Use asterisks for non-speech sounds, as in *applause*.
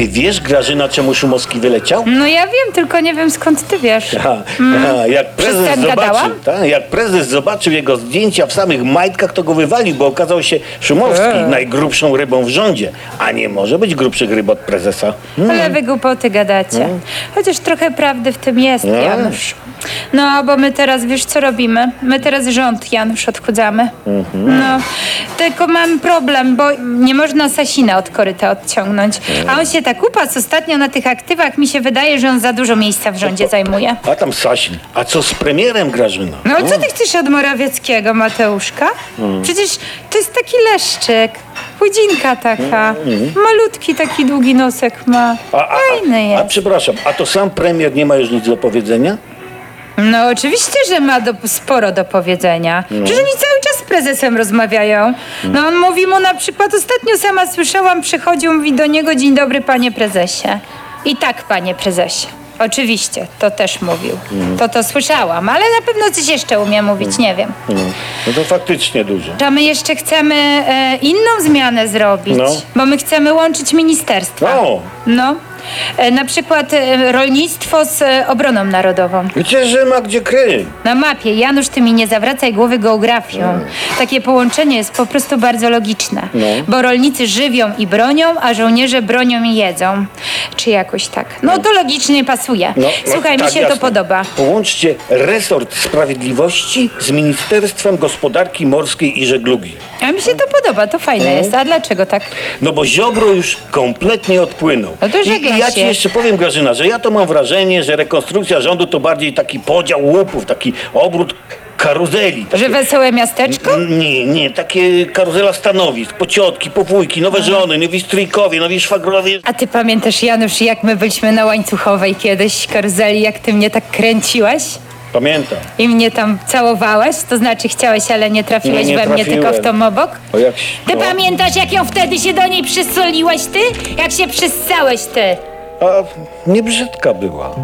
Ty wiesz, Grażyna, czemu Szumowski wyleciał? No ja wiem, tylko nie wiem skąd ty wiesz. *laughs* A, a, jak prezes zobaczył, ta, jak prezes zobaczył jego zdjęcia w samych majtkach, to go wywalił, bo okazał się Szumowski Eee. najgrubszą rybą w rządzie. A nie może być grubszych ryb od prezesa. Ale wy głupoty gadacie. Chociaż trochę prawdy w tym jest, No. Janusz. No, bo my teraz, wiesz co robimy? My teraz rząd, Janusz, odchudzamy. No, tylko mam problem, bo nie można Sasina od koryta odciągnąć. A on się tak upadł ostatnio na tych aktywach. Mi się wydaje, że on za dużo miejsca w rządzie zajmuje. A tam Sasin. A co z premierem, Grażyna? No, co ty chcesz od Morawieckiego, Mateuszka? Przecież to jest taki leszczyk. Chudzinka taka. Malutki taki długi nosek ma. A, a, Fajny a, a jest. przepraszam, a to sam premier nie ma już nic do powiedzenia? No oczywiście, że ma do, sporo do powiedzenia. Przecież oni cały czas prezesem rozmawiają. No on mówi mu na przykład, ostatnio sama słyszałam, przychodził, mówi do niego, dzień dobry panie prezesie. I tak panie prezesie. Oczywiście, to też mówił. To to słyszałam, ale na pewno coś jeszcze umie mówić, nie wiem. No to faktycznie dużo. A my jeszcze chcemy e, inną zmianę zrobić, No. bo my chcemy łączyć ministerstwa. O! No. E, na przykład e, rolnictwo z e, obroną narodową. Wiecie, że ma gdzie kryć. Na mapie, Janusz, ty mi nie zawracaj głowy geografią. Takie połączenie jest po prostu bardzo logiczne. No. Bo rolnicy żywią i bronią, a żołnierze bronią i jedzą. Czy jakoś tak. No to logicznie pasuje. No, Słuchaj, no, mi tak, się to jasne. podoba. Połączcie resort sprawiedliwości z Ministerstwem Gospodarki Morskiej i Żeglugi. A mi się to podoba, to fajne jest. A dlaczego tak? No bo Ziobro już kompletnie odpłynął. No to I, żegla I ja ci jeszcze powiem, Grażyna, że ja to mam wrażenie, że rekonstrukcja rządu to bardziej taki podział łupów, taki obrót karuzeli. Że wesołe miasteczko? Nie, nie, takie karuzela stanowisk, pociotki, powójki, nowe żony, nowi stryjkowie, nowi szwagrowie. A ty pamiętasz, Janusz, jak my byliśmy na łańcuchowej kiedyś, karuzeli, jak ty mnie tak kręciłeś? Pamiętam. I mnie tam całowałeś? To znaczy chciałeś, ale nie trafiłeś Nie, nie we mnie, tylko w tą obok? O jak... Ty no. pamiętasz, jak ją wtedy się do niej przysoliłeś, ty? Jak się przyssałeś, ty? A nie brzydka była.